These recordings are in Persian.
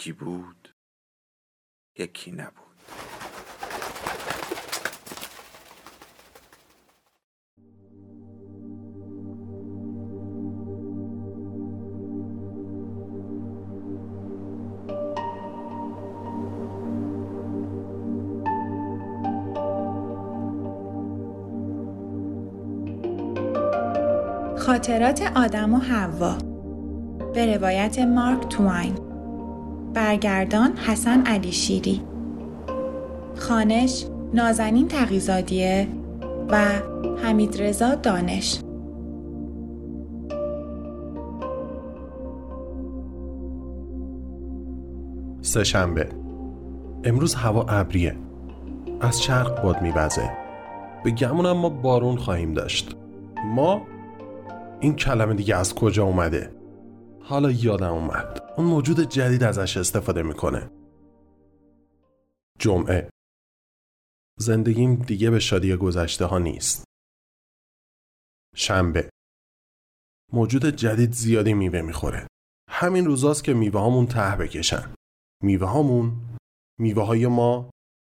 یکی بود یکی نبود. خاطرات آدم و حوا. به روایت مارک تواین برگردان حسن علی شیری. خانش نازنین تقیزادیه و حمید رضا دانش. سهشنبه. امروز هوا ابریه. از شرق باد میوزه. به گمونم ما بارون خواهیم داشت. ما؟ این کلمه دیگه از کجا اومده؟ حالا یادم اومد. اون موجود جدید ازش استفاده می‌کنه. جمعه. زندگیم دیگه به شادی گذشته ها نیست. شنبه. موجود جدید زیادی میوه می‌خوره. همین روزاست که میوه هامون ته بکشن. میوه هامون میوه های ما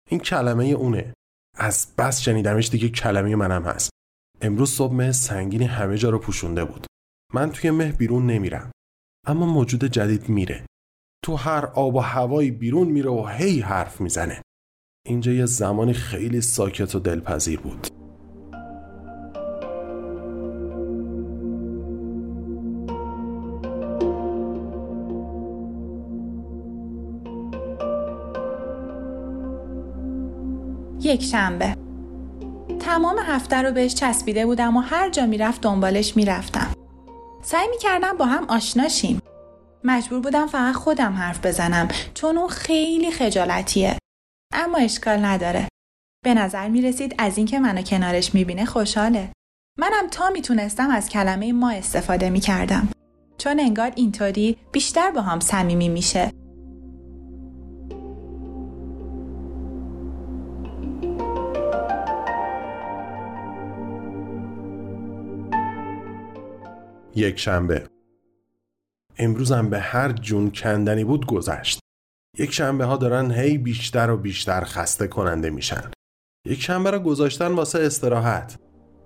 این کلمه اونه. از بس شنیدمش دیگه کلمه منم هست. امروز صبح مه سنگینی همه جا رو پوشونده بود. من توی مه بیرون نمیرم. اما موجود جدید میره. تو هر آب و هوایی بیرون میره و هی حرف می‌زنه. اینجا یه زمانی خیلی ساکت و دلپذیر بود. یک شنبه. تمام هفته رو بهش چسبیده بودم و هر جا می‌رفت دنبالش می‌رفتم. سعی می‌کردم با هم آشناشیم مجبور بودم فقط خودم حرف بزنم چون اون خیلی خجالتیه. اما اشکال نداره. به نظر می رسید از اینکه منو کنارش می‌بینه خوشحاله. منم تا می‌تونستم از کلمه ما استفاده می‌کردم. چون انگار اینطوری بیشتر با هم صمیمی میشه. یک شنبه. امروزم به هر جون کندنی بود گذشت. یک شنبه ها دارن هی بیشتر و بیشتر خسته کننده میشن. یک شنبه را گذاشتن واسه استراحت.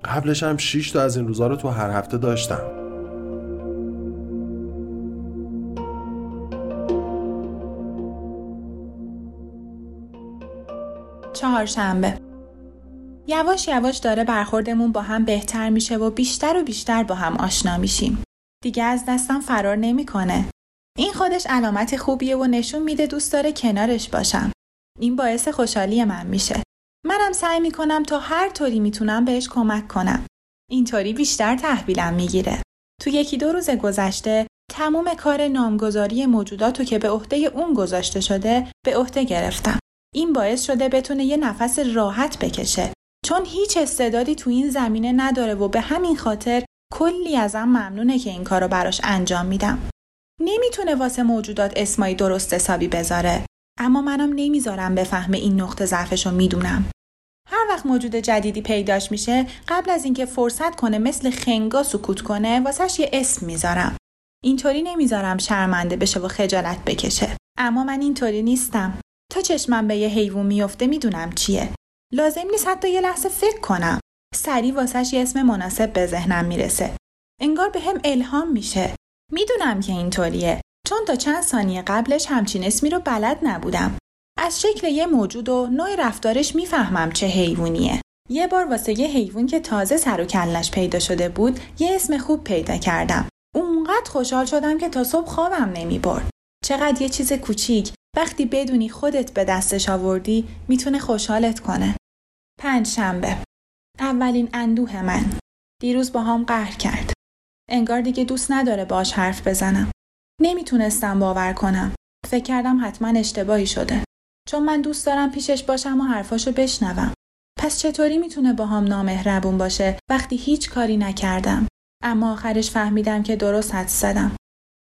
قبلش هم 6 تا از این روزا رو تو هر هفته داشتم. چهارشنبه. یواش یواش داره برخوردمون با هم بهتر میشه و بیشتر و بیشتر با هم آشنا میشیم. دیگه از دستم فرار نمی‌کنه. این خودش علامت خوبیه و نشون میده دوست داره کنارش باشم. این باعث خوشحالی من میشه. منم سعی می‌کنم تا هر طوری می‌تونم بهش کمک کنم. اینطوری بیشتر تحویلم می‌گیره. تو یکی دو روز گذشته تموم کار نامگذاری موجوداتو که به عهده اون گذاشته شده به عهده گرفتم. این باعث شده بتونه یه نفس راحت بکشه چون هیچ استعدادی تو این زمینه نداره و به همین خاطر کلی ازم ممنونه که این کارو براش انجام میدم. نمی‌تونه واسه موجودات اسمایی درست حسابی بذاره اما منم نمی‌ذارم بفهمه این نقطه ضعفشو می‌دونم. هر وقت موجود جدیدی پیداش میشه قبل از اینکه فرصت کنه مثل خنگا سکوت کنه واسش یه اسم می‌ذارم. اینطوری نمی‌ذارم شرمنده بشه و خجالت بکشه. اما من اینطوری نیستم. تا چشمم به یه حیوان میفته می‌دونم چیه. لازم نیست حتی یه لحظه فکر کنم. سری واسش یه اسم مناسب به ذهنم می‌رسه. انگار به هم الهام میشه. می‌دونم که اینطوریه چون تا چند ثانیه قبلش همچین اسمی رو بلد نبودم. از شکل یه موجود و نوع رفتارش می‌فهمم چه حیوانیه. یه بار واسه یه حیوان که تازه سر و کلش پیدا شده بود یه اسم خوب پیدا کردم. اونقدر خوشحال شدم که تا صبح خوابم نمی برد. چقدر یه چیز کوچیک وقتی بدونی خودت به دستش آوردی می‌تونه خوشحالت کنه. پنج شنبه اولین اندوه من دیروز با هم قهر کرد انگار دیگه دوست نداره باش حرف بزنم. نمی‌تونستم باور کنم. فکر کردم حتما اشتباهی شده. چون من دوست دارم پیشش باشم و حرفاشو بشنوم. پس چطوری می‌تونه با هم نامهربون باشه وقتی هیچ کاری نکردم؟ اما آخرش فهمیدم که درست حد زدم.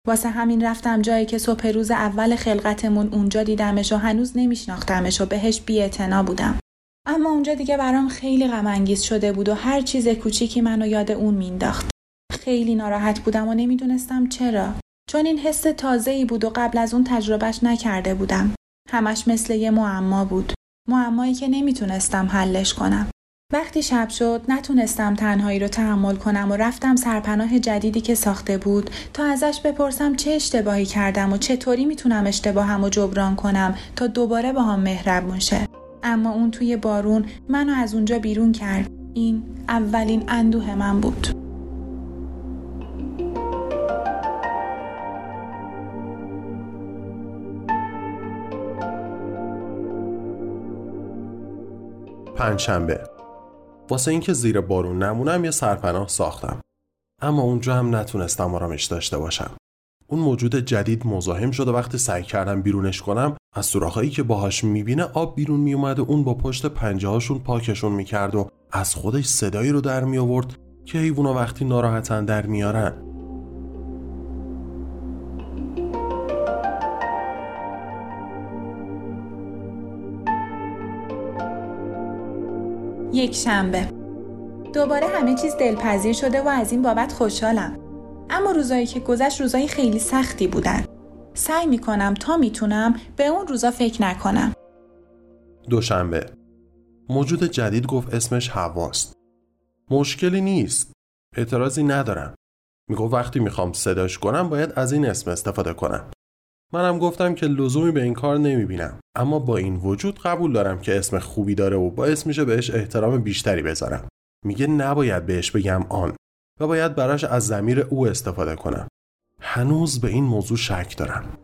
واسه همین رفتم جایی که صبح روز اول خلقتمون اونجا دیدمش و هنوز نمیشناختمش و بهش بی بودم. اما اونجا دیگه برام خیلی غم شده بود و هر چیز کوچیکی منو یاد اون مینداخت. خیلی ناراحت بودم و نمی‌دونستم چرا. چون این حس تازه ای بود و قبل از اون تجربهش نکرده بودم. همش مثل یه معما بود. معمایی که نمی‌تونستم حلش کنم. وقتی شب شد نتونستم تنهایی رو تحمل کنم و رفتم سرپناه جدیدی که ساخته بود تا ازش بپرسم چه اشتباهی کردم و چطوری می‌تونم اشتباهم و جبران کنم تا دوباره با هم مهربون شه. اما اون توی بارون منو از اونجا بیرون کرد. این اولین اندوه من بود. پنجشنبه واسه اینکه زیر بارون نمونم یه سرپناه ساختم اما اونجا هم نتونستم آرامش داشته باشم اون موجود جدید مزاحم شده. وقتی سعی کردم بیرونش کنم از سوراخایی که باهاش می‌بینه آب بیرون میومد و اون با پشت پنجه هاشون پاکشون می‌کرد و از خودش صدایی رو در می آورد که حیوونا وقتی ناراحتن در میارن. یک شنبه. دوباره همه چیز دلپذیر شده و از این بابت خوشحالم. اما روزایی که گذشت روزایی خیلی سختی بودن. سعی می‌کنم تا می‌تونم به اون روزا فکر نکنم. دوشنبه. موجود جدید گفت اسمش هواست مشکلی نیست. اعتراضی ندارم. می‌گفت وقتی می‌خوام صداش کنم باید از این اسم استفاده کنم. منم گفتم که لزومی به این کار نمی‌بینم. اما با این وجود قبول دارم که اسم خوبی داره و باعث میشه بهش احترام بیشتری بذارم. میگه نباید بهش بگم آن. باید براش از زمیر او استفاده کنم. هنوز به این موضوع شک دارم.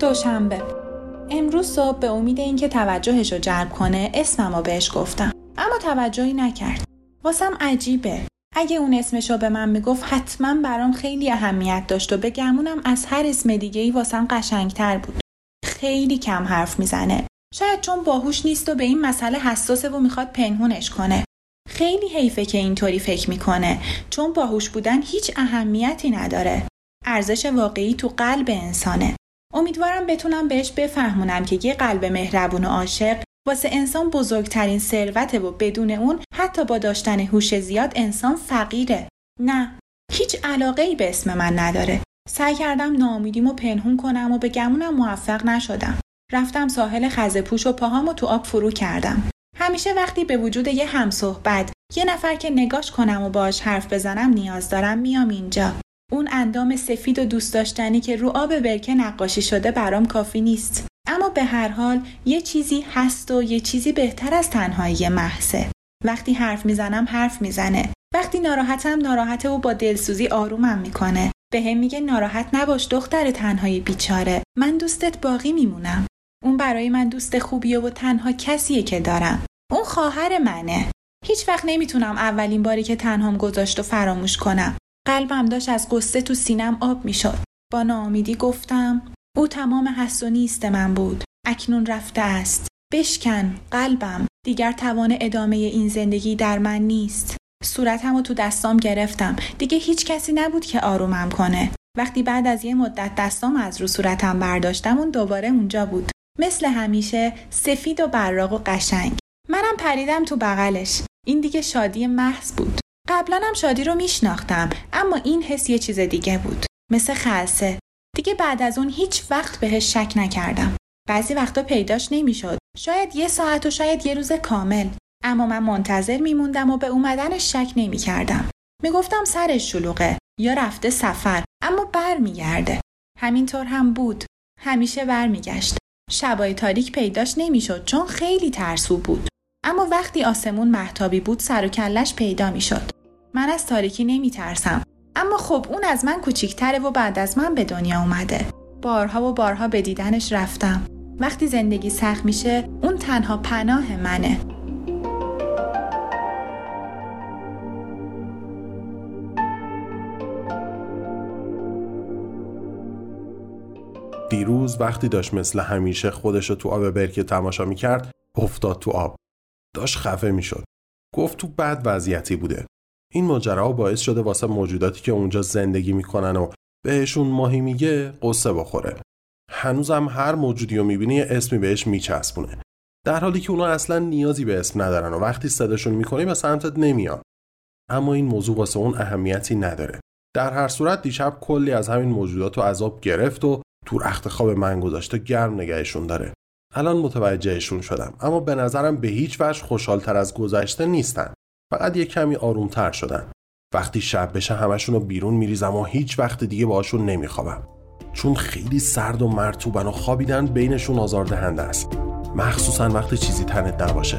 دوشنبه. امروز صبح به امید اینکه توجهش رو جلب کنه اسمم رو بهش گفتم. اما توجهی نکرد. واسم عجیبه. اگه اون اسمشو به من می‌گفت حتما برام خیلی اهمیت داشت و به گمونم از هر اسم دیگه ای واسم قشنگتر بود. خیلی کم حرف می‌زنه. شاید چون باهوش نیست و به این مسئله حساسه و می‌خواد پنهونش کنه. خیلی حیفه که اینطوری فکر می‌کنه. چون باهوش بودن هیچ اهمیتی نداره. ارزش واقعی تو قلب انسانه. امیدوارم بتونم بهش بفهمونم که یه قلب مهربون و عاشق واسه انسان بزرگترین ثروته و بدون اون حتی با داشتن هوش زیاد انسان فقیره. نه هیچ علاقه ای به اسم من نداره. سعی کردم ناامیدیمو پنهون کنم و به گمونم موفق نشدم. رفتم ساحل خزپوش و پاهامو تو آب فرو کردم. همیشه وقتی به وجود یه همصحبت یه نفر که نگاش کنم و باش حرف بزنم نیاز دارم میام اینجا. اون اندام سفید و دوست داشتنی که رو آب برکه نقاشی شده برام کافی نیست. به هر حال یه چیزی هست و یه چیزی بهتر از تنهایی محسه وقتی حرف می‌زنم حرف می‌زنه. وقتی ناراحتم ناراحته و با دلسوزی آرومم می‌کنه. به هم میگه ناراحت نباش دختر تنهای بیچاره. من دوستت باقی میمونم. اون برای من دوست خوبیه و تنها کسیه که دارم. اون خواهر منه. هیچ وقت نمی‌تونم اولین باری که تنهام گذاشت و فراموش کنم. قلبم داشت از قصه تو سینم آب می‌شد. با ناامیدی گفتم او تمام هست و نیست من بود. اکنون رفته است. بشکن قلبم. دیگر توان ادامه این زندگی در من نیست. صورتم رو تو دستام گرفتم. دیگه هیچ کسی نبود که آرومم کنه. وقتی بعد از یه مدت دستام از رو صورتم برداشتم اون دوباره اونجا بود. مثل همیشه سفید و براق و قشنگ. منم پریدم تو بغلش. این دیگه شادی محض بود. قبلا هم شادی رو میشناختم اما این حس یه چیز دیگه بود. مثل خلصه دیگه بعد از اون هیچ وقت بهش شک نکردم. بعضی وقتا پیداش نمی‌شد. شاید یه ساعت و شاید یه روز کامل. اما من منتظر میموندم و به اومدنش شک نمی‌کردم. می‌گفتم سرش شلوغه یا رفته سفر اما برمیگرده همینطور هم بود. همیشه برمیگشت شبای تاریک پیداش نمی‌شد چون خیلی ترسو بود. اما وقتی آسمون محتابی بود سر و کلش پیدا می‌شد. من از تاریکی نمیترسم. اما خب اون از من کوچیکتره و بعد از من به دنیا اومده. بارها و بارها به دیدنش رفتم. وقتی زندگی سخت میشه اون تنها پناه منه. دیروز وقتی داشت مثل همیشه خودش رو تو آب برکه تماشا می‌کرد افتاد تو آب. داشت خفه می‌شد. گفت تو بد وضعیتی بوده. این ماجرا باعث شده واسه موجوداتی که اونجا زندگی می‌کنن و بهشون ماهی میگه قصه بخوره. هنوزم هر موجودی رو می‌بینی یه اسمی بهش میچسبونه. در حالی که اونا اصلا نیازی به اسم ندارن و وقتی صداشون می‌کنی به سمتت نمیان اما این موضوع واسه اون اهمیتی نداره. در هر صورت دیشب کلی از همین موجودات و عذاب گرفت و تو رخت خواب من گذاشته گرم نگهشون داره. الان متوجهشون شدم اما به نظرم به هیچ وجه خوشحالتر از گذشته نیستن. فقط یه کمی آرومتر شدن. وقتی شب بشه همشون رو بیرون میریزم و هیچ وقت دیگه باشون نمیخوابم. چون خیلی سرد و مرتوبن و خوابیدن بینشون آزاردهنده است. مخصوصا وقتی چیزی تنت نباشه.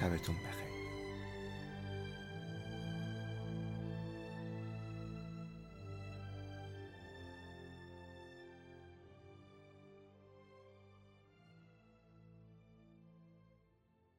شبتون بخیر.